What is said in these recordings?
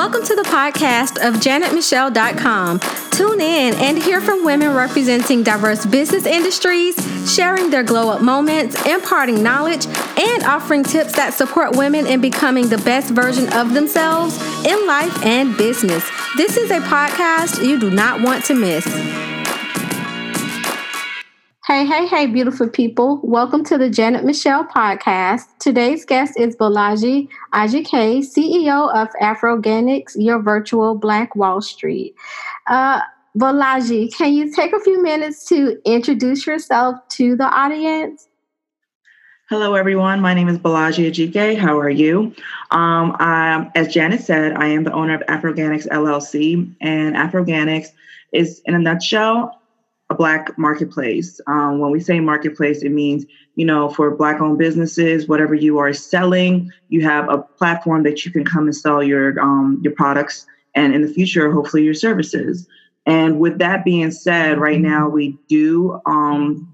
Welcome to the podcast of janetmichelle.com. Tune in and hear from women representing diverse business industries, sharing their glow up moments, imparting knowledge, and offering tips that support women in becoming the best version of themselves in life and business. This is a podcast you do not want to miss. Hey, hey, hey, beautiful people. Welcome to the Janet Michelle podcast. Today's guest is Bolaji Ajike, CEO of Afroganics, your virtual Black Wall Street. Uh, Bolaji, can you take a few minutes to introduce yourself to the audience? Hello, everyone. My name is Bolaji Ajike. How are you? Um, as Janet said, I am the owner of Afroganics LLC, and Afroganics is, in a nutshell, a black marketplace. Um, when we say marketplace, it means you know for black owned businesses, whatever you are selling, you have a platform that you can come and sell your um, your products, and in the future, hopefully, your services. And with that being said, right now we do um,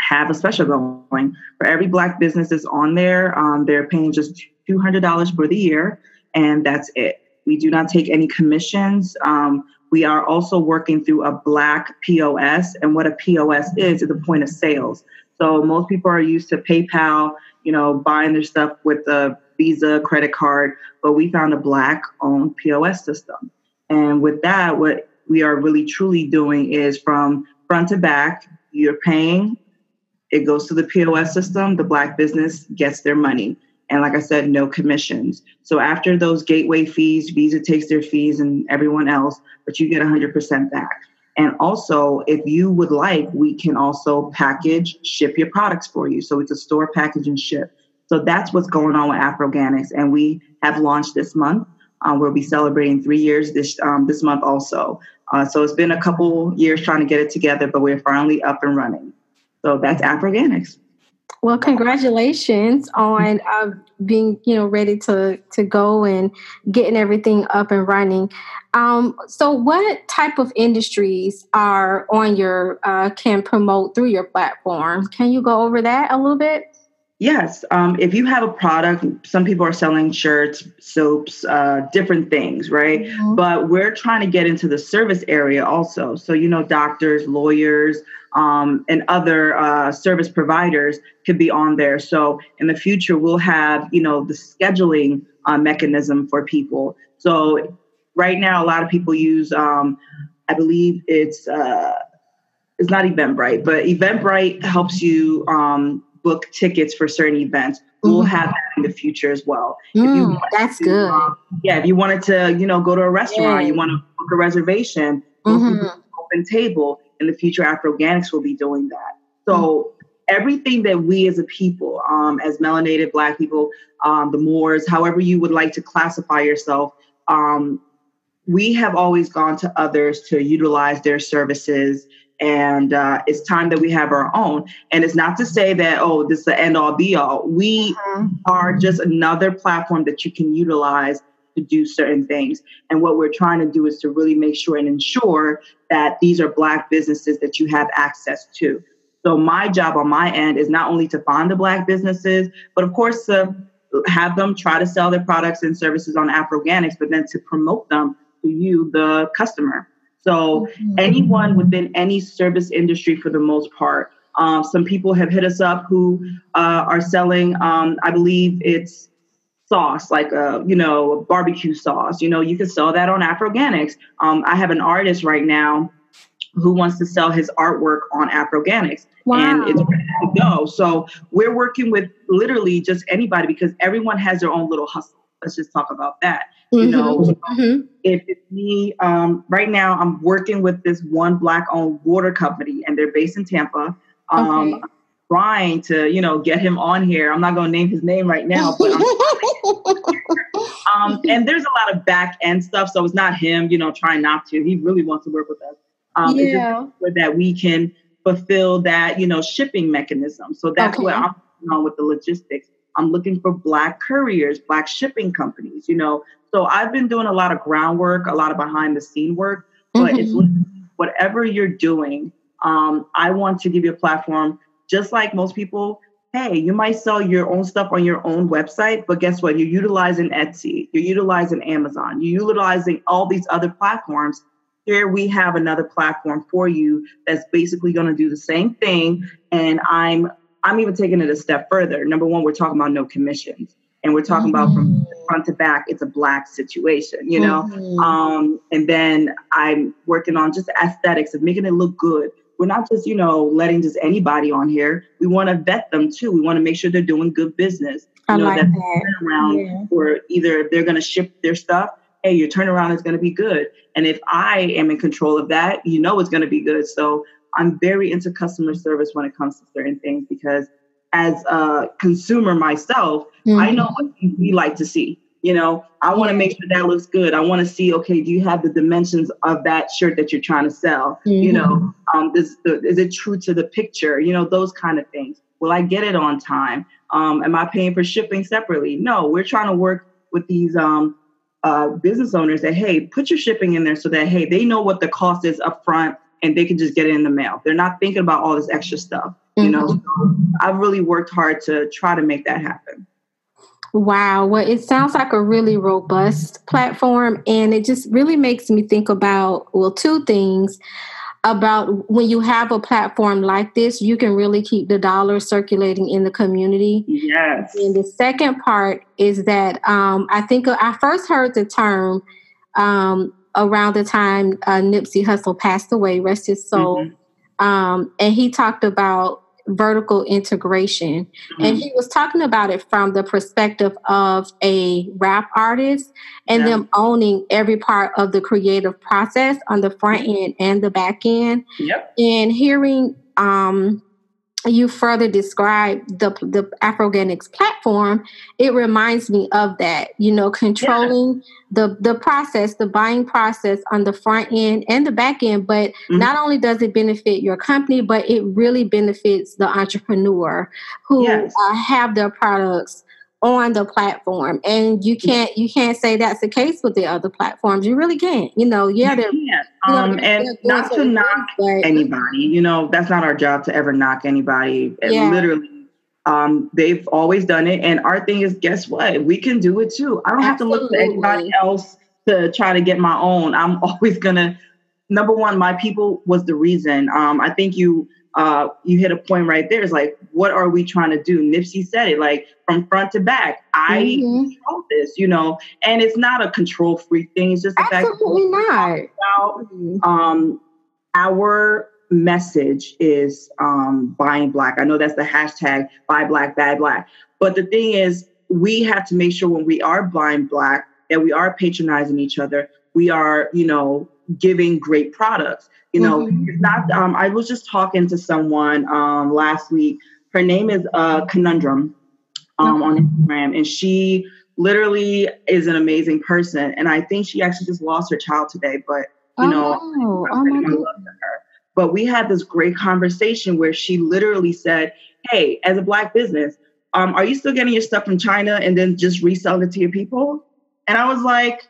have a special going for every black business that's on there. Um, they're paying just two hundred dollars for the year, and that's it. We do not take any commissions. Um, we are also working through a black POS. And what a POS is, is the point of sales. So most people are used to PayPal, you know, buying their stuff with a Visa credit card, but we found a black owned POS system. And with that, what we are really truly doing is from front to back, you're paying, it goes to the POS system, the black business gets their money. And like I said, no commissions. So after those gateway fees, Visa takes their fees and everyone else, but you get 100% back. And also, if you would like, we can also package, ship your products for you. So it's a store, package, and ship. So that's what's going on with Afroganics. And we have launched this month. Um, we'll be celebrating three years this um, this month also. Uh, so it's been a couple years trying to get it together, but we're finally up and running. So that's Afroganics. Well, congratulations on uh, being, you know, ready to to go and getting everything up and running. Um, so, what type of industries are on your uh, can promote through your platform? Can you go over that a little bit? Yes. Um, if you have a product, some people are selling shirts, soaps, uh, different things, right? Mm-hmm. But we're trying to get into the service area also. So, you know, doctors, lawyers, um, and other uh, service providers could be on there. So, in the future, we'll have, you know, the scheduling uh, mechanism for people. So, right now, a lot of people use, um, I believe it's, uh, it's not Eventbrite, but Eventbrite helps you um, book tickets for certain events. We'll mm-hmm. have that in the future as well. Mm, that's to, good. Um, yeah, if you wanted to, you know, go to a restaurant, yeah. you want to book a reservation, mm-hmm. open table. In the future, Afroganics will be doing that. So everything that we as a people, um, as melanated Black people, um, the Moors, however you would like to classify yourself, um, we have always gone to others to utilize their services and uh, it's time that we have our own. And it's not to say that oh, this is the end all be all. We mm-hmm. are just another platform that you can utilize to do certain things. And what we're trying to do is to really make sure and ensure that these are Black businesses that you have access to. So my job on my end is not only to find the Black businesses, but of course to have them try to sell their products and services on Afroganics, but then to promote them to you, the customer. So mm-hmm. anyone within any service industry, for the most part, um, some people have hit us up who uh, are selling. Um, I believe it's sauce, like a you know barbecue sauce. You know, you can sell that on Afroganics. Um, I have an artist right now who wants to sell his artwork on Afroganics. Wow. And it's ready to go. So we're working with literally just anybody because everyone has their own little hustle. Let's just talk about that. Mm-hmm. You know, mm-hmm. if it's me, um, right now I'm working with this one black owned water company and they're based in Tampa. Um, okay. Trying to, you know, get him on here. I'm not going to name his name right now, but um, and there's a lot of back end stuff. So it's not him, you know, trying not to. He really wants to work with us. Um, yeah. that we can fulfill that, you know, shipping mechanism. So that's okay. what I'm on with the logistics. I'm looking for black couriers, black shipping companies, you know. So I've been doing a lot of groundwork, a lot of behind the scene work, but mm-hmm. it's whatever you're doing. Um, I want to give you a platform, just like most people hey, you might sell your own stuff on your own website, but guess what? You're utilizing Etsy, you're utilizing Amazon, you're utilizing all these other platforms. Here we have another platform for you that's basically going to do the same thing. And I'm I'm even taking it a step further. Number one, we're talking about no commissions. And we're talking mm-hmm. about from mm-hmm. front to back, it's a black situation, you know? Mm-hmm. Um, and then I'm working on just aesthetics of making it look good we're not just, you know, letting just anybody on here. We want to vet them too. We want to make sure they're doing good business. You I know, like that. around yeah. or either they're going to ship their stuff. Hey, your turnaround is going to be good. And if I am in control of that, you know it's going to be good. So I'm very into customer service when it comes to certain things because as a consumer myself, mm-hmm. I know what we like to see. You know, I want to make sure that looks good. I want to see, okay, do you have the dimensions of that shirt that you're trying to sell? Mm-hmm. You know, um, is, is it true to the picture? You know, those kind of things. Will I get it on time? Um, am I paying for shipping separately? No, we're trying to work with these um, uh, business owners that, hey, put your shipping in there so that, hey, they know what the cost is up front and they can just get it in the mail. They're not thinking about all this extra stuff. Mm-hmm. You know, mm-hmm. so I've really worked hard to try to make that happen. Wow. Well, it sounds like a really robust platform. And it just really makes me think about, well, two things about when you have a platform like this, you can really keep the dollar circulating in the community. Yes. And the second part is that um, I think I first heard the term um, around the time uh, Nipsey Hussle passed away, rest his soul. Mm-hmm. Um, and he talked about vertical integration. Mm-hmm. And he was talking about it from the perspective of a rap artist and yeah. them owning every part of the creative process on the front end and the back end. Yep. And hearing um, you further describe the the Afroganics platform, it reminds me of that. You know, controlling yeah. the the process, the buying process on the front end and the back end. But mm-hmm. not only does it benefit your company, but it really benefits the entrepreneur who yes. uh, have their products on the platform and you can't you can't say that's the case with the other platforms you really can't you know yeah they're you know, um, and not to knock but, anybody you know that's not our job to ever knock anybody yeah. literally um, they've always done it and our thing is guess what? We can do it too. I don't have to look to anybody else to try to get my own. I'm always gonna number one my people was the reason. Um, i think you uh, you hit a point right there. It's like, what are we trying to do? Nipsey said it, like from front to back. I mm-hmm. control this, you know, and it's not a control freak thing. It's just the Absolutely fact not. About, um, our message is um, buying black. I know that's the hashtag buy black, bad black. But the thing is, we have to make sure when we are buying black that we are patronizing each other. We are, you know, giving great products. You know, mm-hmm. it's not. Um, I was just talking to someone um, last week. Her name is uh, Conundrum um, on Instagram, and she literally is an amazing person. And I think she actually just lost her child today, but you oh, know, oh, my her. But we had this great conversation where she literally said, "Hey, as a black business, um, are you still getting your stuff from China and then just reselling it to your people?" And I was like,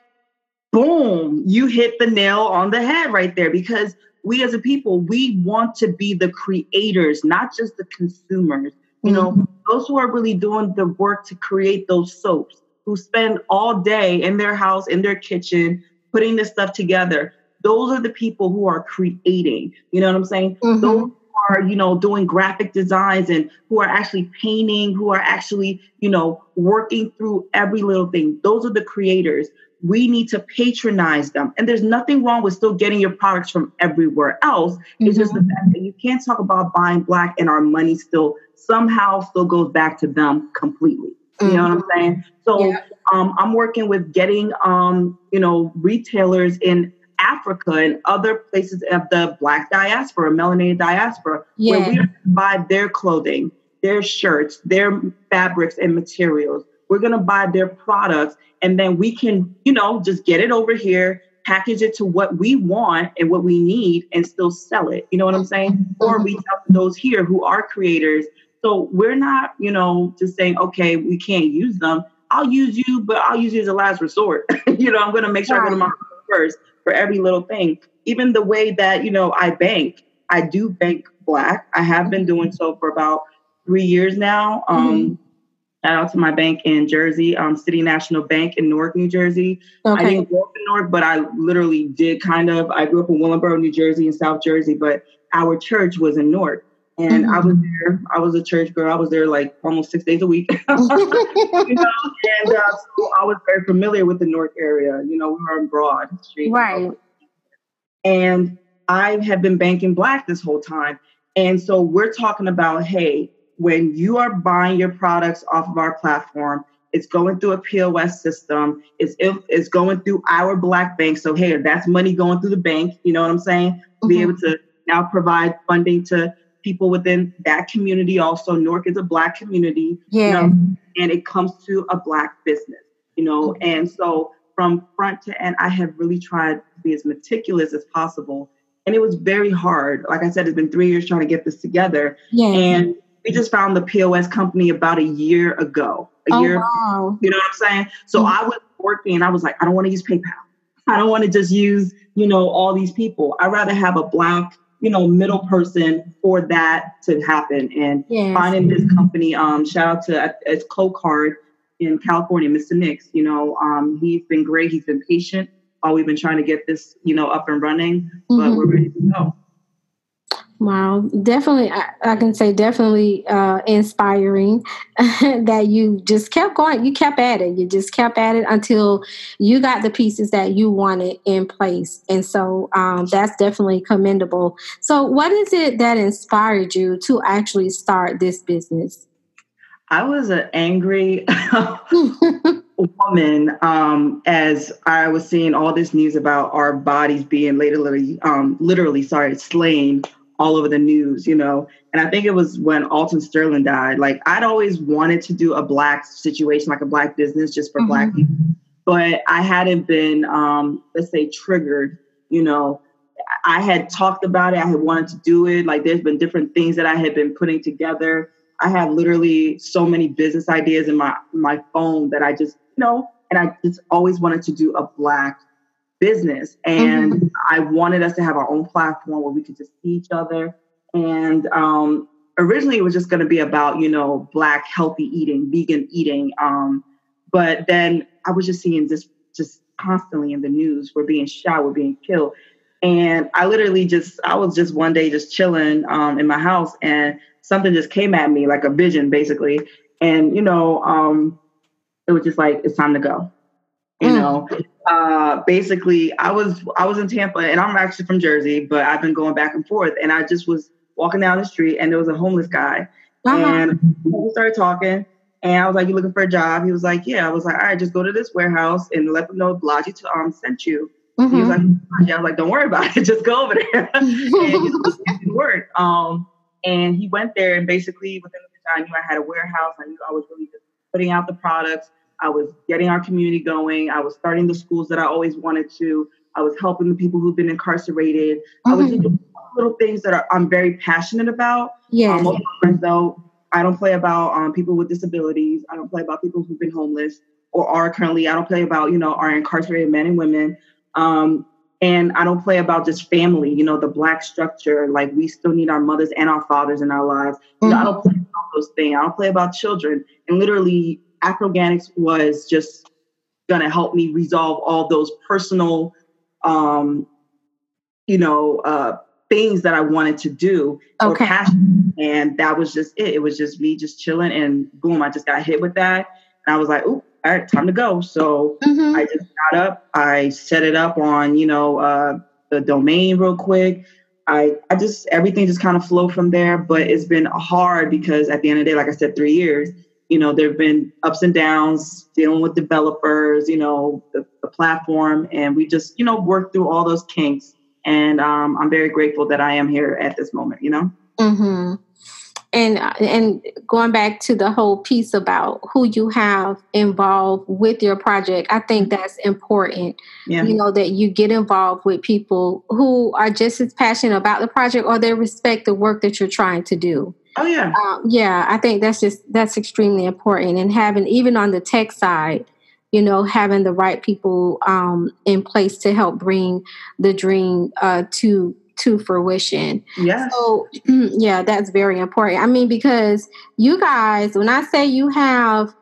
boom, you hit the nail on the head right there because we as a people, we want to be the creators, not just the consumers. You know, mm-hmm. those who are really doing the work to create those soaps, who spend all day in their house, in their kitchen, putting this stuff together. Those are the people who are creating. You know what I'm saying? Mm-hmm. Those are, you know, doing graphic designs and who are actually painting, who are actually, you know, working through every little thing. Those are the creators we need to patronize them. And there's nothing wrong with still getting your products from everywhere else. Mm-hmm. It's just the mm-hmm. fact that you can't talk about buying black and our money still somehow still goes back to them completely. You know what I'm mm-hmm. saying? So yeah. um, I'm working with getting um, you know retailers in Africa and other places of the black diaspora, melanated diaspora, yeah. where we buy their clothing, their shirts, their fabrics and materials. We're gonna buy their products and then we can, you know, just get it over here, package it to what we want and what we need, and still sell it. You know what I'm saying? Mm-hmm. Or reach out to those here who are creators. So we're not, you know, just saying, okay, we can't use them. I'll use you, but I'll use you as a last resort. you know, I'm going to make sure I go to my first for every little thing. Even the way that, you know, I bank, I do bank black. I have been doing so for about three years now. Um, mm-hmm. Shout out to my bank in Jersey, um, City National Bank in Newark, New Jersey. Okay. I didn't grow up in Newark, but I literally did kind of. I grew up in Willingboro, New Jersey, and South Jersey, but our church was in Newark. And mm-hmm. I was there. I was a church girl. I was there like almost six days a week. you know, and uh, so I was very familiar with the Newark area. You know, we were on Broad Street. Right. And I have been banking black this whole time. And so we're talking about, hey, when you are buying your products off of our platform, it's going through a POS system. It's it's going through our black bank. So hey, that's money going through the bank. You know what I'm saying? Mm-hmm. Be able to now provide funding to people within that community. Also, Newark is a black community. Yeah. You know, and it comes to a black business. You know, mm-hmm. and so from front to end, I have really tried to be as meticulous as possible. And it was very hard. Like I said, it's been three years trying to get this together. Yeah. And we just found the POS company about a year ago. A oh, year, wow. you know what I'm saying? So mm-hmm. I was working, I was like, I don't want to use PayPal. I don't want to just use, you know, all these people. I'd rather have a black, you know, middle person for that to happen. And yes. finding this company, um, shout out to it's Card in California, Mr. Nix. You know, um, he's been great. He's been patient while we've been trying to get this, you know, up and running. But mm-hmm. we're ready to go. Wow, definitely, I, I, can say definitely uh, inspiring that you just kept going. You kept at it. You just kept at it until you got the pieces that you wanted in place. And so um, that's definitely commendable. So, what is it that inspired you to actually start this business? I was an angry woman um, as I was seeing all this news about our bodies being literally, um, literally, sorry, slain all over the news, you know. And I think it was when Alton Sterling died. Like I'd always wanted to do a black situation, like a black business just for mm-hmm. black people. But I hadn't been, um, let's say, triggered, you know. I had talked about it. I had wanted to do it. Like there's been different things that I had been putting together. I have literally so many business ideas in my my phone that I just, you know, and I just always wanted to do a black business. And mm-hmm. I wanted us to have our own platform where we could just see each other. And um, originally it was just going to be about, you know, black healthy eating, vegan eating. Um, but then I was just seeing this just constantly in the news. We're being shot, we're being killed. And I literally just, I was just one day just chilling um, in my house and something just came at me like a vision basically. And, you know, um, it was just like, it's time to go. You mm. Uh, basically I was I was in Tampa and I'm actually from Jersey, but I've been going back and forth. And I just was walking down the street and there was a homeless guy. Uh-huh. And we started talking. And I was like, You looking for a job? He was like, Yeah. I was like, All right, just go to this warehouse and let them know Bolaji to um sent you. Mm-hmm. He was like, yeah. I was like, Don't worry about it, just go over there. and he work. Um, and he went there and basically within the time I knew I had a warehouse. I knew I was really just putting out the products. I was getting our community going. I was starting the schools that I always wanted to. I was helping the people who've been incarcerated. Mm-hmm. I was mm-hmm. doing little things that are, I'm very passionate about. Yeah. Um, though, I don't play about um, people with disabilities. I don't play about people who've been homeless or are currently. I don't play about you know our incarcerated men and women. Um, and I don't play about just family. You know the black structure. Like we still need our mothers and our fathers in our lives. Mm-hmm. You know, I don't play about those things. I don't play about children. And literally, Afroganics was just going to help me resolve all those personal, um, you know, uh, things that I wanted to do okay. or passion. And that was just it. It was just me just chilling and boom, I just got hit with that. And I was like, oh, all right, time to go. So mm-hmm. I just got up, I set it up on, you know, uh, the domain real quick. I, I just everything just kind of flowed from there, but it's been hard because at the end of the day, like I said, three years, you know, there have been ups and downs dealing with developers, you know, the, the platform, and we just, you know, work through all those kinks. And um, I'm very grateful that I am here at this moment, you know? Mm-hmm. And and going back to the whole piece about who you have involved with your project, I think that's important. Yeah. You know that you get involved with people who are just as passionate about the project or they respect the work that you're trying to do. Oh yeah. Um, yeah, I think that's just that's extremely important, and having even on the tech side, you know, having the right people um, in place to help bring the dream uh, to to fruition. Yeah. So yeah, that's very important. I mean, because you guys, when I say you have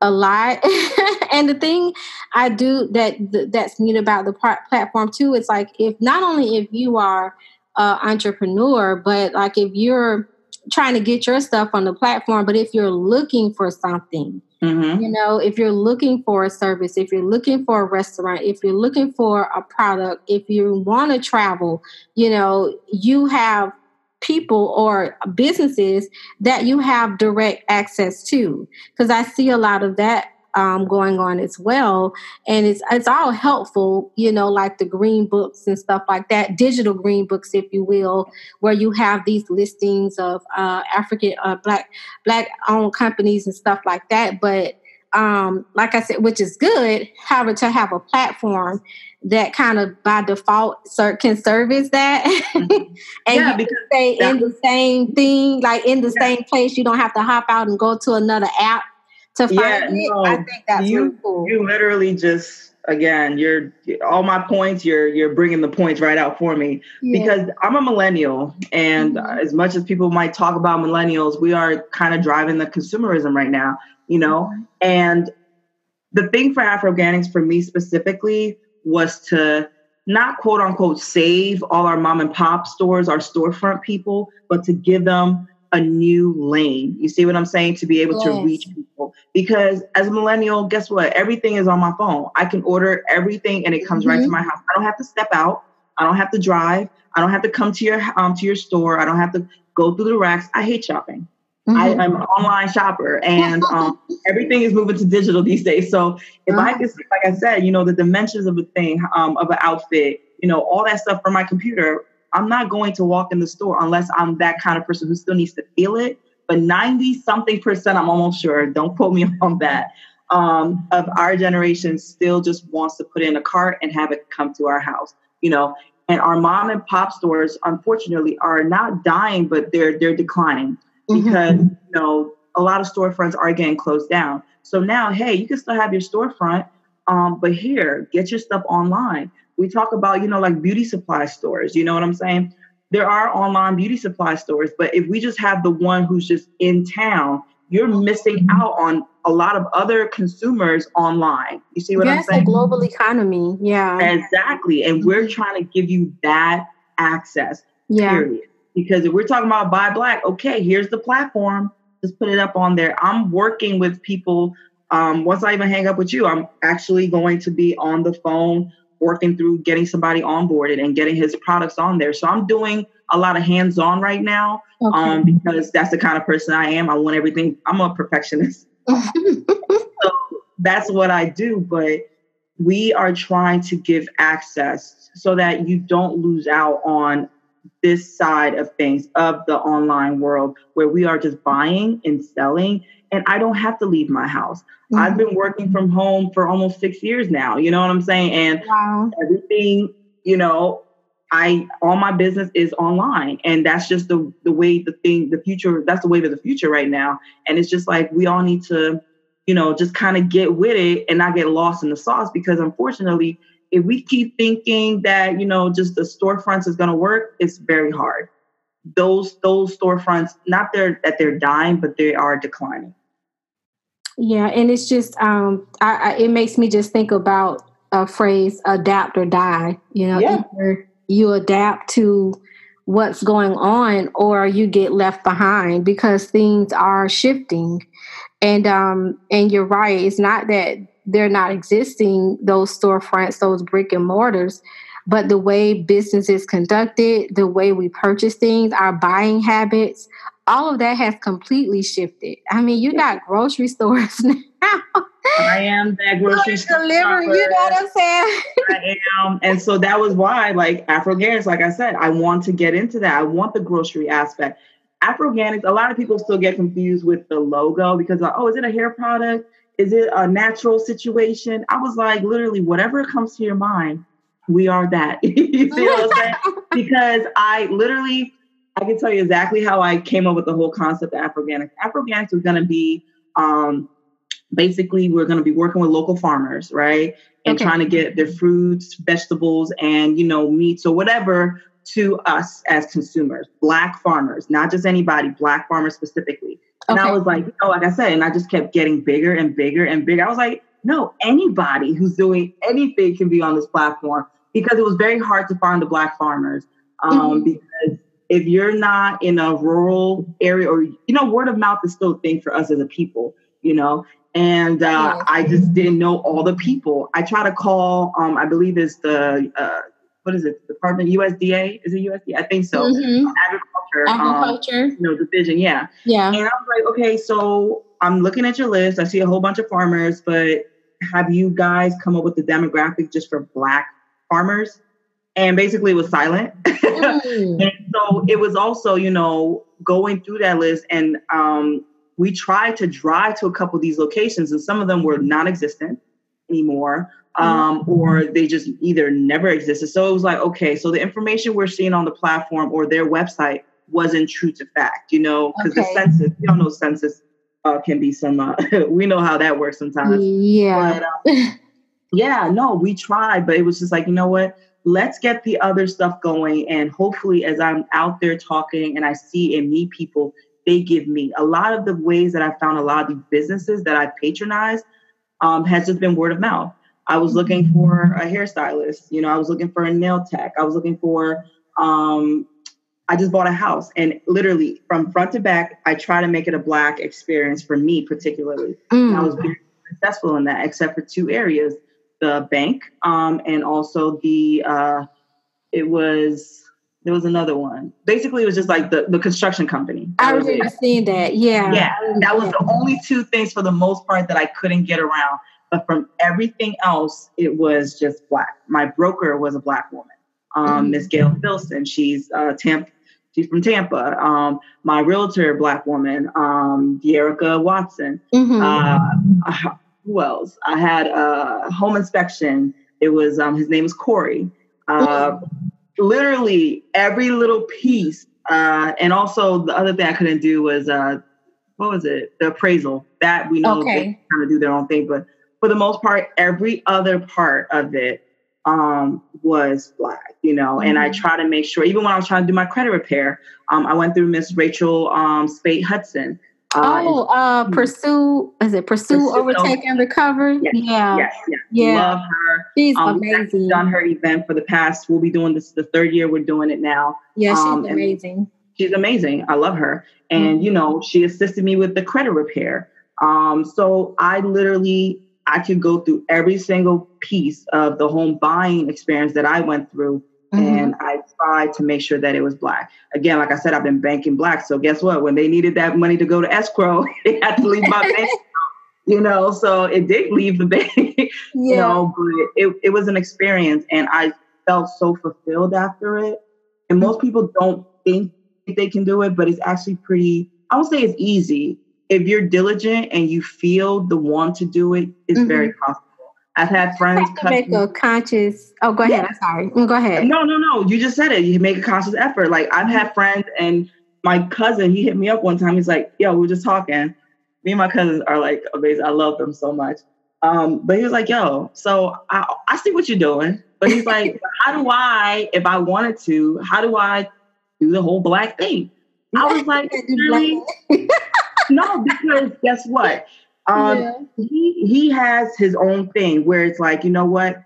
a lot, and the thing I do that that's neat about the platform too, it's like if not only if you are an entrepreneur, but like if you're trying to get your stuff on the platform, but if you're looking for something, mm-hmm. you know, if you're looking for a service, if you're looking for a restaurant, if you're looking for a product, if you want to travel, you know, you have people or businesses that you have direct access to. Because I see a lot of that um, going on as well. And it's it's all helpful, you know, like the green books and stuff like that, digital green books, if you will, where you have these listings of uh, African uh, black black owned companies and stuff like that. But um, like I said, which is good, however, to have a platform that kind of by default can service that mm-hmm. and yeah, you can stay in the same thing like in the yeah. same place you don't have to hop out and go to another app to find yeah, it. No, I think that's you, really cool. You literally just again, you're all my points. You're you're bringing the points right out for me yeah. because I'm a millennial, and mm-hmm. as much as people might talk about millennials, we are kind of driving the consumerism right now. You know, mm-hmm. and the thing for Afroganics for me specifically was to not quote unquote save all our mom and pop stores, our storefront people, but to give them a new lane. You see what I'm saying? To be able yes. to reach people. Because as a millennial, guess what? Everything is on my phone. I can order everything and it comes mm-hmm. right to mm-hmm. my house. I don't have to step out. I don't have to drive. I don't have to come to your um to your store. I don't have to go through the racks. I hate shopping. Mm-hmm. I, am an online shopper and um, everything is moving to digital these days. So if I can, like I said, you know, the dimensions of a thing, um, of an outfit, you know, all that stuff from my computer, I'm not going to walk in the store unless I'm that kind of person who still needs to feel it. But 90 something percent, I'm almost sure, don't quote me on that, um, of our generation still just wants to put in a cart and have it come to our house, you know. And our mom and pop stores, unfortunately, are not dying, but they're they're declining mm-hmm. because mm-hmm. you know a lot of storefronts are getting closed down. So now, hey, you can still have your storefront, um, but here, get your stuff online we talk about, you know, like beauty supply stores, you know what I'm saying? There are online beauty supply stores, but if we just have the one who's just in town, you're missing mm-hmm. out on a lot of other consumers online. You see what yes, I'm saying? Yes, a global economy. Yeah. Exactly. And we're mm-hmm. trying to give you that access. Yeah. Period. Because if we're talking about buy black, okay, here's the platform. Just put it up on there. I'm working with people. Um, once I even hang up with you, I'm actually going to be on the phone working through getting somebody onboarded and getting his products on there. So I'm doing a lot of hands on right now okay. um, because that's the kind of person I am. I want everything, I'm a perfectionist. so that's what I do. But we are trying to give access so that you don't lose out on this side of things of the online world where we are just buying and selling and I don't have to leave my house. Mm-hmm. I've been working from home for almost six years now. You know what I'm saying? And wow. everything, you know, I all my business is online, and that's just the the way the thing, the future. That's the wave of the future right now. And it's just like we all need to, you know, just kind of get with it and not get lost in the sauce. Because unfortunately, if we keep thinking that you know just the storefronts is going to work, it's very hard. Those those storefronts, not they're that they're dying, but they are declining. Yeah, and it's just um, I, I, it makes me just think about a phrase adapt or die. You know, yeah. either you adapt to what's going on or you get left behind because things are shifting. And um and you're right, it's not that they're not existing, those storefronts, those brick and mortars, but the way business is conducted, the way we purchase things, our buying habits, all of that has completely shifted. I mean, you got grocery stores now. I am that grocery store. Delivery, you know what I'm saying? I am. And so that was why, like Afroganics, like I said, I want to get into that. I want the grocery aspect. Afroganics, a lot of people still get confused with the logo because, like, oh, is it a hair product? Is it a natural situation? I was like, literally, whatever comes to your mind, we are that. you see what I'm saying? because I literally I can tell you exactly how I came up with the whole concept of Afroganics. Afroganics was going to be um, basically we're going to be working with local farmers, right? And okay. trying to get their fruits, vegetables, and you know meats or whatever to us as consumers, black farmers, not just anybody, black farmers specifically. And okay. I was like, oh, like I said, and I just kept getting bigger and bigger and bigger. I was like, no, anybody who's doing anything can be on this platform because it was very hard to find the black farmers. Um, mm-hmm. Because if you're not in a rural area, or you know, word of mouth is still a thing for us as a people, you know. And uh, I just didn't know all the people. I try to call, um, I believe it's the uh, what is it? Department USDA? Is it USDA? I think so. Mm-hmm. Agriculture. Agriculture. Um, you know, division. Yeah. Yeah. And I was like, okay, so I'm looking at your list. I see a whole bunch of farmers, but have you guys come up with the demographic just for Black farmers? And basically, it was silent. Mm. and so it was also, you know, going through that list, and um, we tried to drive to a couple of these locations, and some of them were non-existent anymore um, mm-hmm. or they just either never existed. So it was like, okay, so the information we're seeing on the platform or their website wasn't true to fact, you know, because okay. the census, you don't know, census uh, can be some, uh, we know how that works sometimes. Yeah. But, uh, yeah, no, we tried, but it was just like, you know what? Let's get the other stuff going. And hopefully, as I'm out there talking and I see and meet people, they give me a lot of the ways that I found a lot of these businesses that I patronize um, has just been word of mouth. I was looking for a hairstylist. You know, I was looking for a nail tech. I was looking for. Um, I just bought a house, and literally from front to back, I try to make it a black experience for me, particularly. Mm. I was very successful in that, except for two areas: the bank, um, and also the. Uh, it was there was another one. Basically, it was just like the, the construction company. I remember seeing that. Yeah. Yeah. That was the only two things for the most part that I couldn't get around. But from everything else, it was just black. My broker was a black woman, um, Miss mm-hmm. Gail Filson. She's uh, Tampa. She's from Tampa. Um, my realtor, black woman, um, Watson. Mm-hmm. Uh, who else? I had a home inspection. It was um, his name is Corey. Uh, mm-hmm. Literally every little piece, uh, and also the other thing I couldn't do was uh, what was it? The appraisal. That we know okay. they kind of do their own thing, but for the most part, every other part of it um, was black, you know, mm-hmm. and I mm-hmm. try to make sure, even when I was trying to do my credit repair, um, I went through Miss Rachel um, Spate Hudson. Uh, oh, uh, pursue, is it pursue, pursue overtake and recover? Yes, yeah. Yes, yes. Yeah. Love her. She's um, amazing. done her event for the past, we'll be doing this the third year we're doing it now. Yeah, she's um, amazing. She's amazing. I love her. And, mm-hmm. you know, she assisted me with the credit repair. Um, so I literally I could go through every single piece of the home buying experience that I went through. Mm-hmm. And I tried to make sure that it was black. Again, like I said, I've been banking black. So guess what? When they needed that money to go to escrow, they had to leave my bank. You know, so it did leave the bank. Yeah. you know, but it, it was an experience and I felt so fulfilled after it. And most people don't think they can do it, but it's actually pretty, I won't say it's easy if you're diligent and you feel the want to do it, it's mm-hmm. very possible. I've had friends have make a conscious. Oh, go ahead. Yeah. I'm sorry. Mm, go ahead. No, no, no. You just said it. You make a conscious effort. Like I've had friends, and my cousin, he hit me up one time. He's like, "Yo, we are just talking." Me and my cousins are like amazing. I love them so much. Um, but he was like, "Yo, so I, I see what you're doing." But he's like, "How do I, if I wanted to, how do I do the whole black thing?" I was like, "Really?" no, because guess what? Um, yeah. he he has his own thing where it's like, you know what?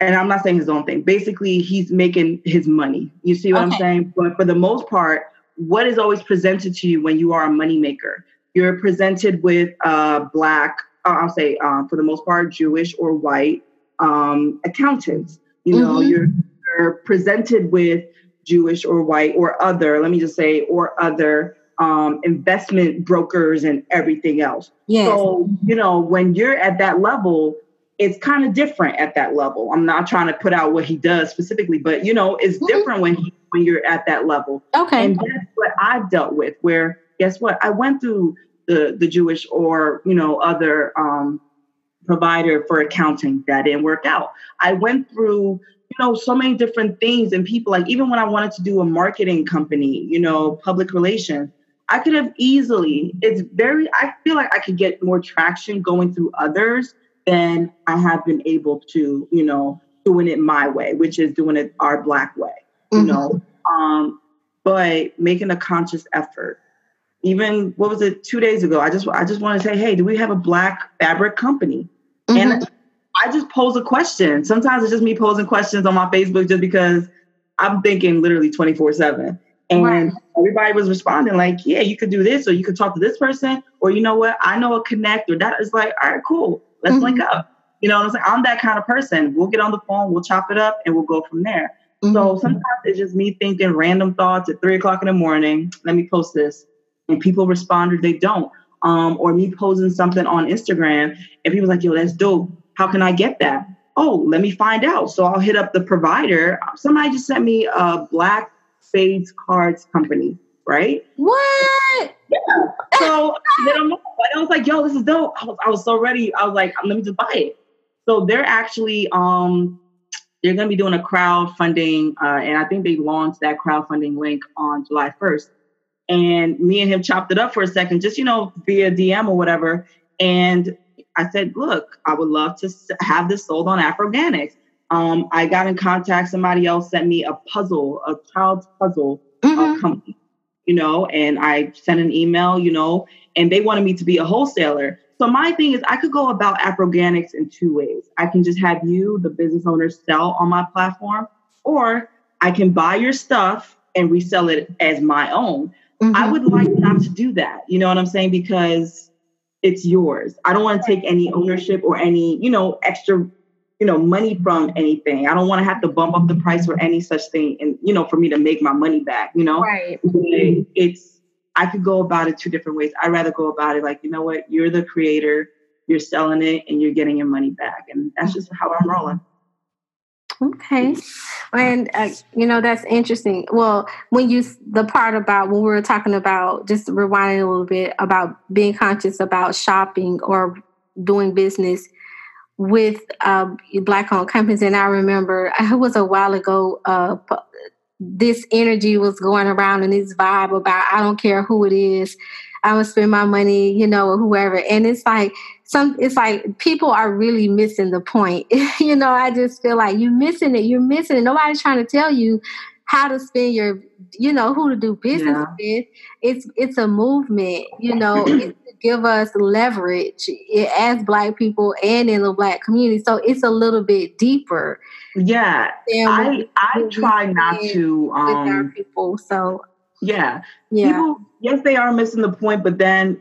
And I'm not saying his own thing. Basically, he's making his money. You see what okay. I'm saying? But for the most part, what is always presented to you when you are a moneymaker? You're presented with uh, black, uh, I'll say uh, for the most part, Jewish or white um, accountants. You know, mm-hmm. you're, you're presented with Jewish or white or other, let me just say, or other um, investment brokers and everything else. Yes. So, you know, when you're at that level, it's kind of different at that level. I'm not trying to put out what he does specifically, but you know, it's mm-hmm. different when he when you're at that level. Okay. And that's what I've dealt with. Where guess what? I went through the the Jewish or you know other um, provider for accounting that didn't work out. I went through you know so many different things and people like even when I wanted to do a marketing company, you know, public relations I could have easily, it's very, I feel like I could get more traction going through others than I have been able to, you know, doing it my way, which is doing it our black way. you mm-hmm. know. Um, but making a conscious effort. Even what was it two days ago? I just I just want to say, hey, do we have a black fabric company? Mm-hmm. And I just pose a question. Sometimes it's just me posing questions on my Facebook just because I'm thinking literally 24 7. And right. everybody was responding like, yeah, you could do this, or you could talk to this person, or you know what, I know a connect, or that is like, all right, cool, let's mm-hmm. link up. You know I'm saying? I'm that kind of person. We'll get on the phone, we'll chop it up, and we'll go from there. Mm-hmm. So sometimes it's just me thinking random thoughts at three o'clock in the morning. Let me post this. And people respond or they don't. Um, or me posting something on Instagram and people like, yo, that's dope. How can I get that? Oh, let me find out. So I'll hit up the provider. Somebody just sent me a black spades cards company, right? What? Yeah. So then I'm, I was like, yo, this is dope. I was, I was so ready. I was like, let me just buy it. So they're actually um they're going to be doing a crowdfunding, uh, and I think they launched that crowdfunding link on July 1st. And me and him chopped it up for a second, just you know, via DM or whatever. And I said, "Look, I would love to have this sold on Afroganics." Um, I got in contact. Somebody else sent me a puzzle, a child's puzzle uh, mm-hmm. uh, company, you know, and I sent an email, you know, and they wanted me to be a wholesaler. So my thing is I could go about Afroganics in two ways. I can just have you, the business owner, sell on my platform, or I can buy your stuff and resell it as my own. Mm-hmm. I would like not to do that. You know what I'm saying? Because it's yours. I don't want to take any ownership or any, you know, extra, you know, money from anything. I don't want to have to bump up the price for any such thing and, you know, for me to make my money back, you know? Right. It's I could go about it two different ways. I'd rather go about it like, you know what, you're the creator, you're selling it, and you're getting your money back. And that's just how I'm rolling. Okay. And, uh, you know, that's interesting. Well, when you, the part about when we were talking about, just rewinding a little bit about being conscious about shopping or doing business with uh, black owned companies. And I remember it was a while ago, uh, this energy was going around and this vibe about I don't care who it is, I'm gonna spend my money, you know, or whoever. And it's like some it's like people are really missing the point. you know, I just feel like you're missing it. You're missing it. Nobody's trying to tell you how to spend your you know who to do business yeah. with. It's it's a movement you know it's to give us leverage as black people and in the black community. So it's a little bit deeper yeah. i i try not to um people so yeah. Yeah. People yes they are missing the point but then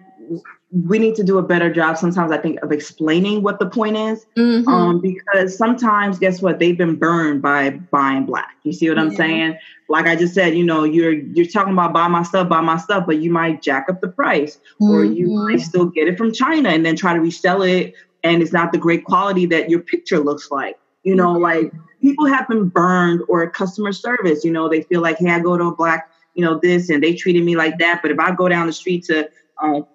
we need to do a better job sometimes i think of explaining what the point is mm-hmm. um, because sometimes guess what they've been burned by buying black you see what yeah. i'm saying like i just said you know you're you're talking about buy my stuff buy my stuff but you might jack up the price mm-hmm. or you mm-hmm. might still get it from china and then try to resell it and it's not the great quality that your picture looks like you know mm-hmm. like people have been burned or customer service you know they feel like hey i go to a black you know this and they treated me like that but if i go down the street to um,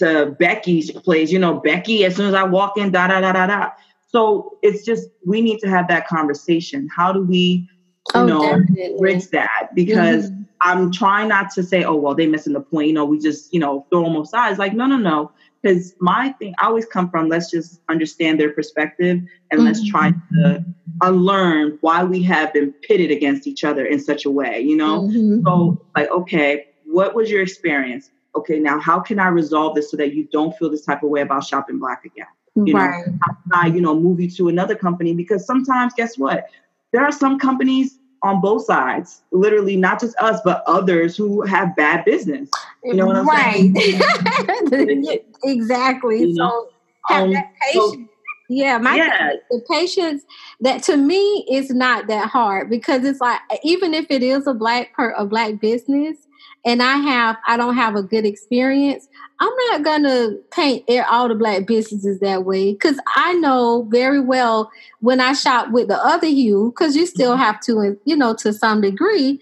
to Becky's place, you know, Becky, as soon as I walk in, da da da da da. So it's just we need to have that conversation. How do we, you oh, know, definitely. bridge that? Because mm-hmm. I'm trying not to say, oh well, they're missing the point. You know, we just, you know, throw them aside. It's like, no, no, no. Because my thing, I always come from let's just understand their perspective and mm-hmm. let's try to unlearn why we have been pitted against each other in such a way, you know? Mm-hmm. So like, okay, what was your experience? Okay, now how can I resolve this so that you don't feel this type of way about shopping black again? You right. know, how can I, you know, move you to another company? Because sometimes, guess what? There are some companies on both sides, literally not just us, but others who have bad business. You know what I'm right. saying? exactly. You know? So have um, that patience. So, yeah, my yeah. the patience that to me is not that hard because it's like even if it is a black per a black business, and I have I don't have a good experience, I'm not gonna paint all the black businesses that way because I know very well when I shop with the other hue, because you still mm-hmm. have to, and you know, to some degree.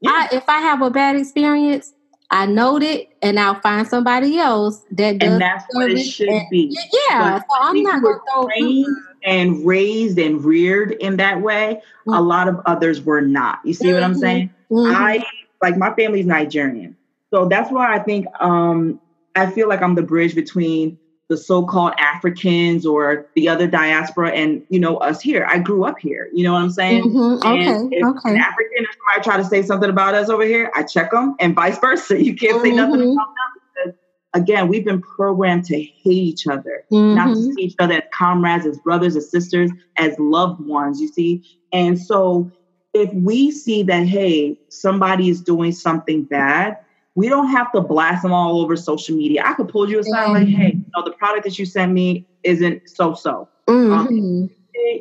Yeah. I, if I have a bad experience, I note it and I'll find somebody else that does. And that's what it should and, be. Yeah, but so I'm not going to trained and raised and reared in that way. Mm-hmm. A lot of others were not. You see mm-hmm. what I'm saying? Mm-hmm. I like my family's Nigerian. So that's why I think um, I feel like I'm the bridge between the so-called Africans or the other diaspora and you know us here. I grew up here. You know what I'm saying? Mm-hmm. Okay. And if okay. an African or somebody try to say something about us over here, I check them and vice versa. You can't say nothing Mhm. about them because again, we've been programmed to hate each other, Mm-hmm. not to see each other as comrades, as brothers, as sisters, as loved ones, you see? And so if we see that, hey, somebody is doing something bad, we don't have to blast them all over social media. I could pull you aside like, hey, you know, the product that you sent me isn't so-so. Mhm.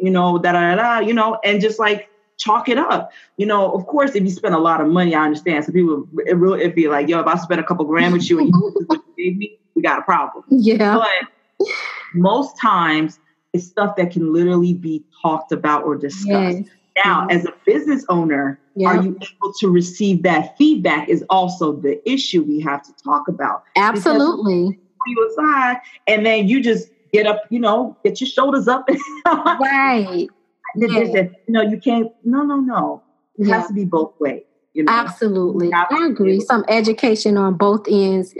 You know, da da da, you know, and just like chalk it up. You know, of course, if you spend a lot of money, I understand. So people, it really, it'd be like, yo, if I spend a couple grand with you and you this is what you gave me, we got a problem. yeah. But most times, it's stuff that can literally be talked about or discussed. Yes. Now, mm-hmm. as a business owner, Yeah. are you able to receive that feedback? Is also the issue we have to talk about. Absolutely. You aside, and then you just get up, you know, get your shoulders up. Right. Yeah. no, you can't. No, no, no. It Yeah. has to be both ways. You know, Absolutely. I agree. Some education on both ends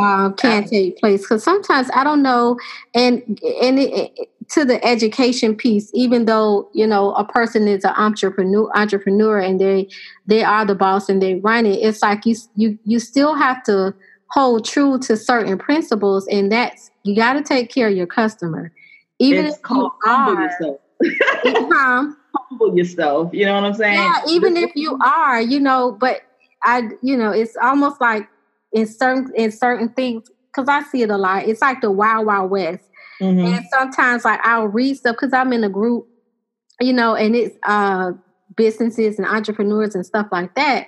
um, can take place because sometimes I don't know, and and it, it- to the education piece, even though you know a person is an entrepreneur, entrepreneur, and they they are the boss and they run it, it's like you you you still have to hold true to certain principles, and that's you got to take care of your customer, even it's if called you are. yourself. Um, humble yourself. You know what I'm saying? yeah even if you are you know but i you know it's almost like in certain in certain things because i see it a lot it's like the wild wild west Mhm. and sometimes like i'll read stuff because i'm in a group you know and it's uh businesses and entrepreneurs and stuff like that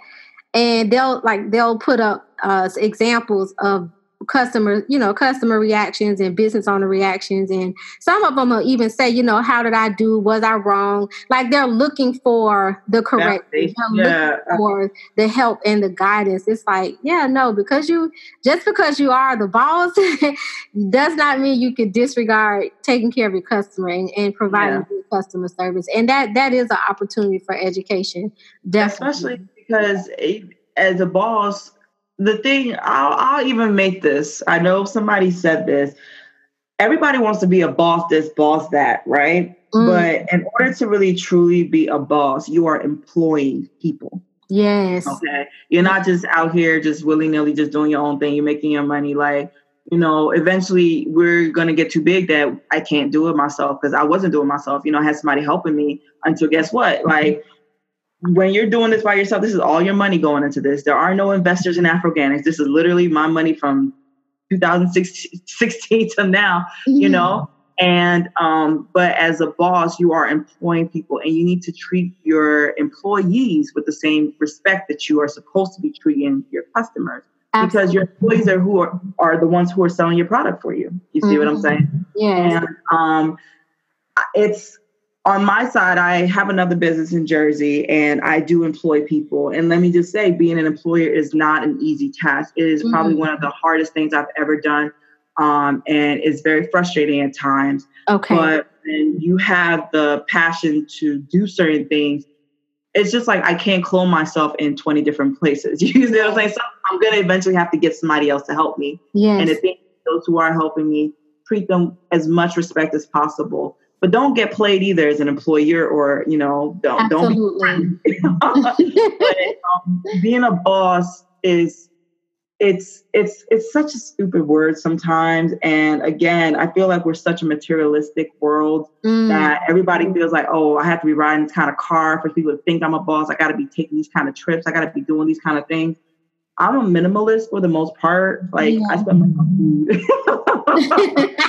and they'll like they'll put up uh examples of customer you know customer reactions and business owner reactions and some of them will even say you know how did i do was i wrong like they're looking for the correct they're Validation. looking Yeah. for the help and the guidance it's like yeah no because you just because you are the boss does not mean you could disregard taking care of your customer and, and providing Yeah. good customer service and that that is an opportunity for education definitely especially because as a boss the thing I'll, I'll even make this. I know somebody said this. Everybody wants to be a boss this boss that right? Mm, but in order to really truly be a boss you are employing people. Yes. Okay? You're not just out here just willy-nilly just doing your own thing. You're making your money. Like you know eventually we're going to get too big that i can't do it myself because i wasn't doing it myself. You know i had somebody helping me until guess what? Like when you're doing this by yourself this is all your money going into this. There are no investors in afroganix this is literally my money from 2016 to now you know? And um but as a boss you are employing people and you need to treat your employees with the same respect that you are supposed to be treating your customers. Because your employees are who are, are the ones who are selling your product for you. You see what i'm Mhm. saying? Yeah. and um it's on my side i have another business in jersey and i do employ people. And let me just say being an employer is not an easy task. It is probably Mhm. one of the hardest things i've ever done um, and it's very frustrating at times. Okay. But when you have the passion to do certain things it's just like i can't clone myself in 20 different places. You see what i'm saying? So i'm going to eventually have to get somebody else to help me. Yes. and the thing those who are helping me treat them as much respect as possible but don't get played either as an employer or you know don't absolutely don't be but um, being a boss is it's it's it's such a stupid word sometimes. And again i feel like we're such a materialistic world Mm, that everybody feels like oh i have to be riding this kind of car for people to think i'm a boss. I got to be taking these kind of trips. I got to be doing these kind of things i'm a minimalist for the most part. Like i spend my food.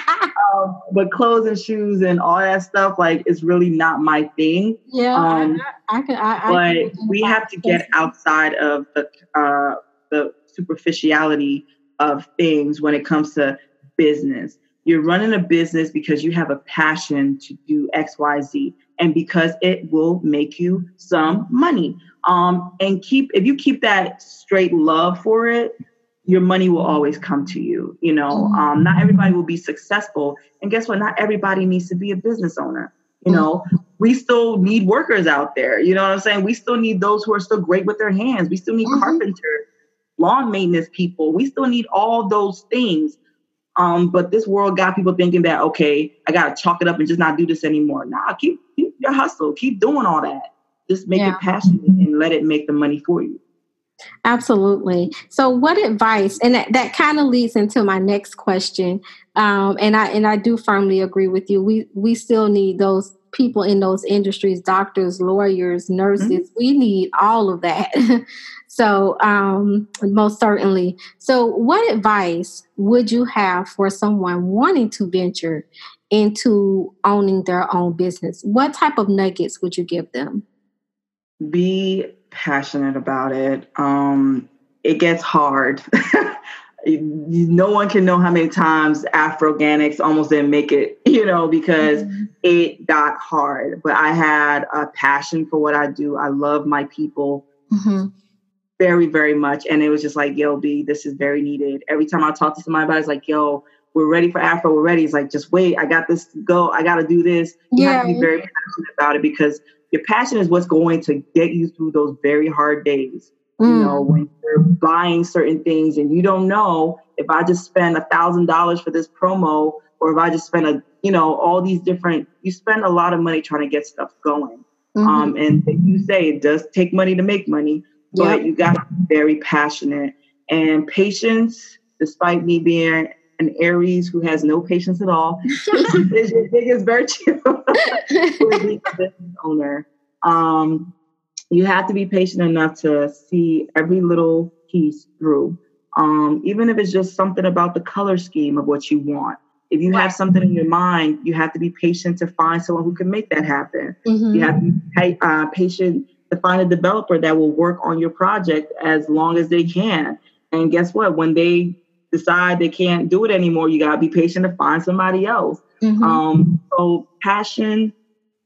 Um, but clothes and shoes and all that stuff like is really not my thing. Yeah Um, I, I can I, I but we have to get outside of the uh, the superficiality of things when it comes to business. You're running a business because you have a passion to do X, Y, Z, and because it will make you some money. Um, and keep if you keep that straight love for it, your money will always come to you. You know, um, not everybody will be successful, and guess what? Not everybody needs to be a business owner. You know, we still need workers out there. You know what I'm saying? We still need those who are still great with their hands. We still need Mhm. carpenters, lawn maintenance people. We still need all those things. Um, but this world got people thinking that okay, I gotta chalk it up and just not do this anymore. Nah, keep your hustle, keep doing all that. Just make yeah. it passionate and let it make the money for you. Absolutely. So, what advice? And that, that kind of leads into my next question. Um, and I and I do firmly agree with you. We we still need those people in those industries doctors lawyers nurses mm-hmm. we need all of that so um, most certainly so what advice would you have for someone wanting to venture into owning their own business what type of nuggets would you give them be passionate about it um, it gets hard no one can know how many times Afroganix almost didn't make it, you know, because mm-hmm. it got hard. But I had a passion for what I do. I love my people mm-hmm. very, very much. And it was just like, yo, B, this is very needed. Every time I talk to somebody about it, it's like, yo, we're ready for Afro, we're ready. It's like, just wait, I got this to go, I got to do this. You yeah. have to be very passionate about it because your passion is what's going to get you through those very hard days. Mm. You know, when you're buying certain things and you don't know if I just spend a thousand dollars for this promo or if I just spend a, you know, all these different, you spend a lot of money trying to get stuff going. Mm-hmm. Um, and you say it does take money to make money, but yep. you got to be very passionate and patience, despite me being an Aries who has no patience at all, is your biggest virtue owner. Um, you have to be patient enough to see every little piece through. Um, even if it's just something about the color scheme of what you want. If you have something in your mind, you have to be patient to find someone who can make that happen. Mm-hmm. You have to be uh, patient to find a developer that will work on your project as long as they can. And guess what? When they decide they can't do it anymore, you got to be patient to find somebody else. Mm-hmm. Um, so passion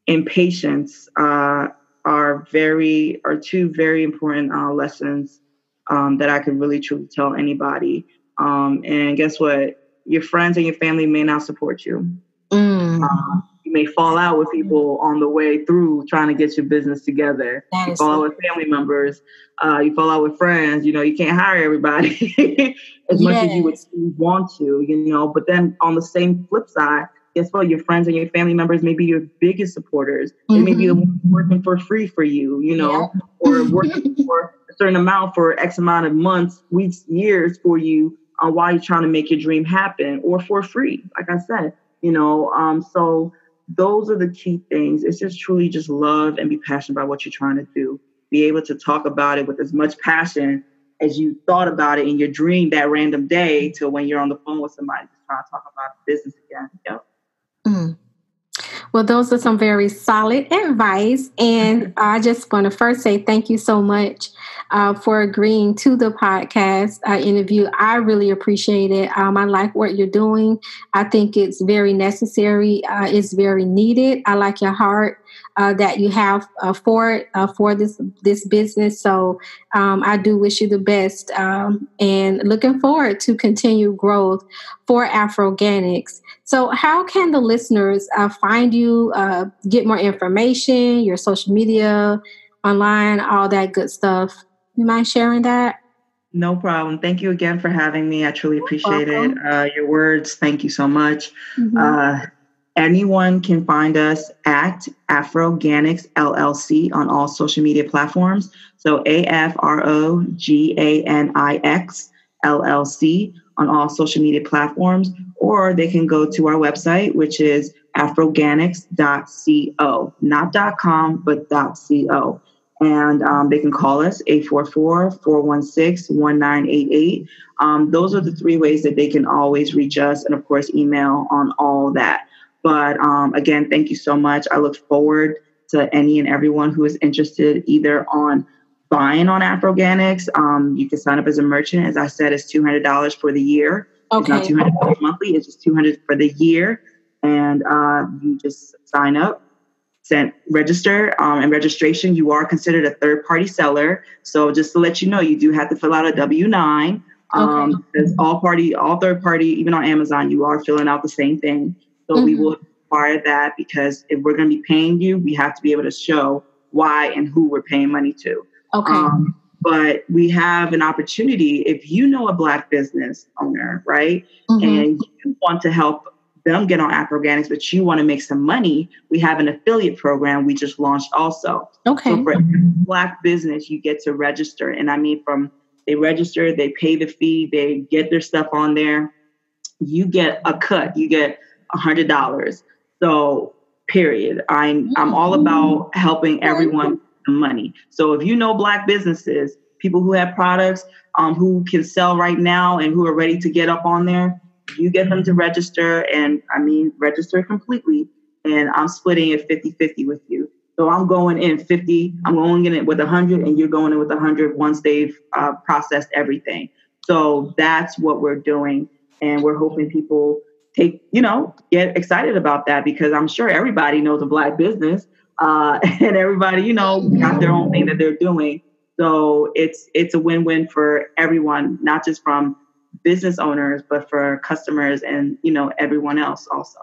and patience uh, are very are two very important uh, lessons um, that I could really truly tell anybody. Um, and guess what? Your friends and your family may not support you. Mm. Uh, you may fall out with people on the way through trying to get your business together. You fall out with family members. Uh, you fall out with friends. You know, you can't hire everybody as yes. much as you would want to. You know, but then on the same flip side, guess what? Your friends and your family members may be your biggest supporters. Mm-hmm. They may be the mm-hmm. ones working for free for you, you know, yeah. or working for a certain amount for X amount of months, weeks, years for you on uh, why you're trying to make your dream happen or for free. Like I said, you know, um, so those are the key things. It's just truly just love and be passionate about what you're trying to do. Be able to talk about it with as much passion as you thought about it in your dream that random day to when you're on the phone with somebody just trying to talk about business again. Well, those are some very solid advice. And I just want to first say thank you so much uh, for agreeing to the podcast uh, interview. I really appreciate it. Um, I like what you're doing. I think it's very necessary, uh, it's very needed. I like your heart uh, that you have uh, for uh, for this this business. So um, I do wish you the best, um, and looking forward to continued growth for Afroganix. So, how can the listeners uh, find you, uh, get more information, your social media, online, all that good stuff? You mind sharing that? No problem. Thank you again for having me. I truly appreciate it. Uh, your words, thank you so much. Mm-hmm anyone can find us at Afroganix LLC on all social media platforms. So A F R O G A N I X LLC on all social media platforms, or they can go to our website, which is afroganix.co, not .com, but .co. And um, they can call us 844-416-1988. Um, those are the three ways that they can always reach us. And of course, email on all that. But um, again, thank you so much. I look forward to any and everyone who is interested either on buying on Afroganix. Um, you can sign up as a merchant. As I said, it's $200 for the year. Okay. It's not $200 monthly, it's just 200 for the year. And uh, you just sign up, send, register, um, and registration. You are considered a third party seller. So just to let you know, you do have to fill out a W 9. Um, okay. Because all party, all third party, even on Amazon, you are filling out the same thing. So mm-hmm. we will require that because if we're going to be paying you, we have to be able to show why and who we're paying money to. Okay. Um, but we have an opportunity if you know a black business owner right mm-hmm. and you want to help them get on Afroganix, but you want to make some money, we have an affiliate program we just launched also. Okay. So for black business, you get to register. And I mean, from they register, they pay the fee, they get their stuff on there, you get a cut, you get a hundred dollars. So period. I'm I'm all mm-hmm. about helping everyone the money. So if you know black businesses, people who have products um, who can sell right now and who are ready to get up on there, you get them to register and I mean register completely and I'm splitting it 50-50 with you. So I'm going in 50, I'm going in it with 100 and you're going in with 100 once they've uh, processed everything. So that's what we're doing and we're hoping people take, you know, get excited about that because I'm sure everybody knows a black business uh, and everybody, you know, got their own thing that they're doing. So it's it's a win-win for everyone, not just from business owners, but for customers and you know everyone else also.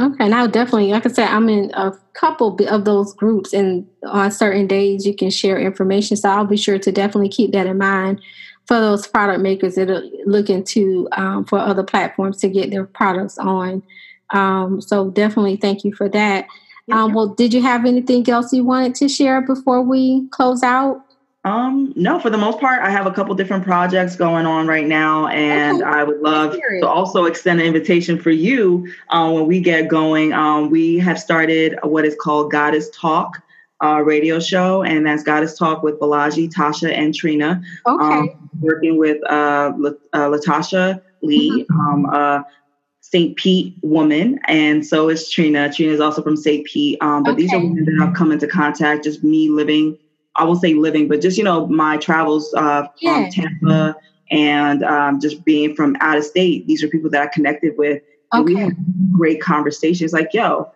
Okay, now definitely, like I said, I'm in a couple of those groups, and on certain days you can share information. So I'll be sure to definitely keep that in mind for those product makers that are looking to um, for other platforms to get their products on. Um, so definitely, thank you for that. Um, well, did you have anything else you wanted to share before we close out? Um, no, for the most part, I have a couple different projects going on right now, and okay. I would love to also extend an invitation for you uh, when we get going. Um, we have started what is called Goddess Talk uh, radio show, and that's Goddess Talk with Bolaji, Tasha, and Trina. Okay. Um, working with uh, uh, Latasha Lee, mm-hmm. um, St. Pete woman, and so is Trina. Trina is also from St. Pete. Um, but okay. these are women that I've come into contact, just me living, I won't say living, but just, you know, my travels uh, yeah. from Tampa and um, just being from out of state. These are people that I connected with. And we had great conversations like, yo,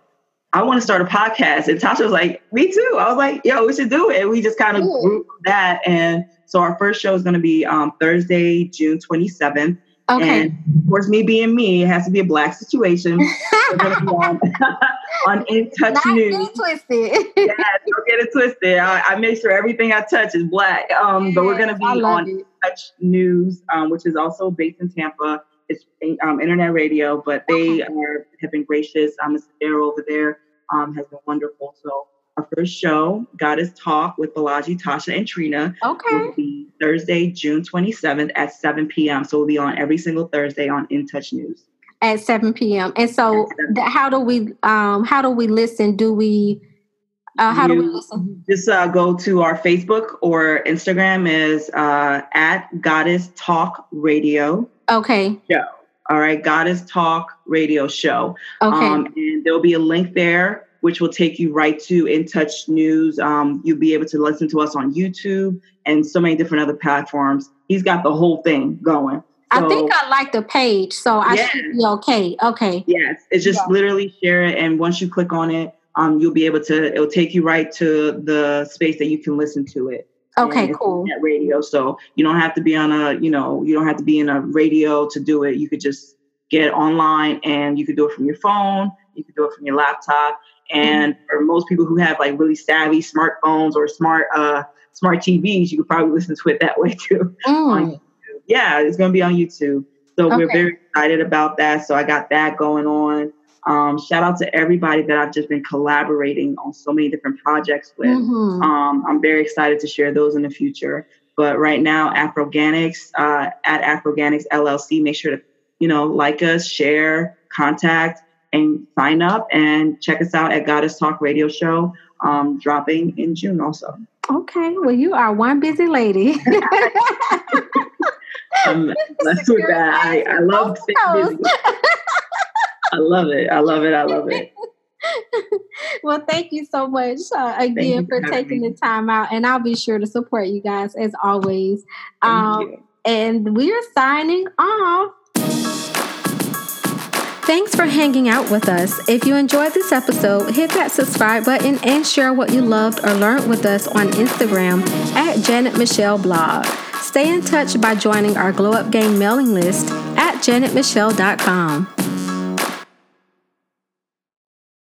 I want to start a podcast. And Tasha was like, me too. I was like, yo, we should do it. And we just kind of grew that. And so our first show is going to be um, Thursday, June 27th. Okay. And of course, me being me, it has to be a black situation. on, on In Touch Not News. Get it twisted. yeah, don't get it twisted. I, I, make sure everything I touch is black. Um, yes, but we're going to be on it. In Touch News, um, which is also based in Tampa. It's um, internet radio, but they are, have been gracious. Um, Mr. Darrow over there um, has been wonderful. So our first show, Goddess Talk with Bolaji, Tasha, and Trina. Okay. Will be Thursday, June 27th at 7 p.m. So we'll be on every single Thursday on In Touch News. At 7 p.m. And so how do we um how do we listen? Do we uh, how you do we listen? Just uh, go to our Facebook or Instagram is uh, at Goddess Talk Radio. Okay. Show. All right, Goddess Talk Radio Show. Okay. Um, and there'll be a link there which will take you right to In Touch News. Um, you'll be able to listen to us on YouTube and so many different other platforms. He's got the whole thing going. So, I think I like the page, so I yes. should be okay. Okay. Yes, it's just yeah. literally share it, and once you click on it, um, you'll be able to. It'll take you right to the space that you can listen to it. Okay, cool. Radio, so you don't have to be on a, you know, you don't have to be in a radio to do it. You could just get online, and you could do it from your phone. You could do it from your laptop, and for most people who have like really savvy smartphones or smart uh, smart TVs, you could probably listen to it that way too. Mm. Yeah, it's going to be on YouTube. So okay. we're very excited about that. So I got that going on. Um, shout out to everybody that I've just been collaborating on so many different projects with. Mm-hmm. Um, I'm very excited to share those in the future. But right now, Afroganix uh, at Afroganix LLC, make sure to you know like us, share, contact and sign up and check us out at Goddess Talk Radio Show, um, dropping in June also. Okay, well, you are one busy lady. um, with that. I, I love staying busy. I love it. I love it. I love it. well, thank you so much uh, again for taking me. the time out, and I'll be sure to support you guys as always. Um, and we're signing off. Thanks for hanging out with us. If you enjoyed this episode, hit that subscribe button and share what you loved or learned with us on Instagram at Janet Michelle Blog. Stay in touch by joining our Glow Up Game mailing list at janetmichelle.com.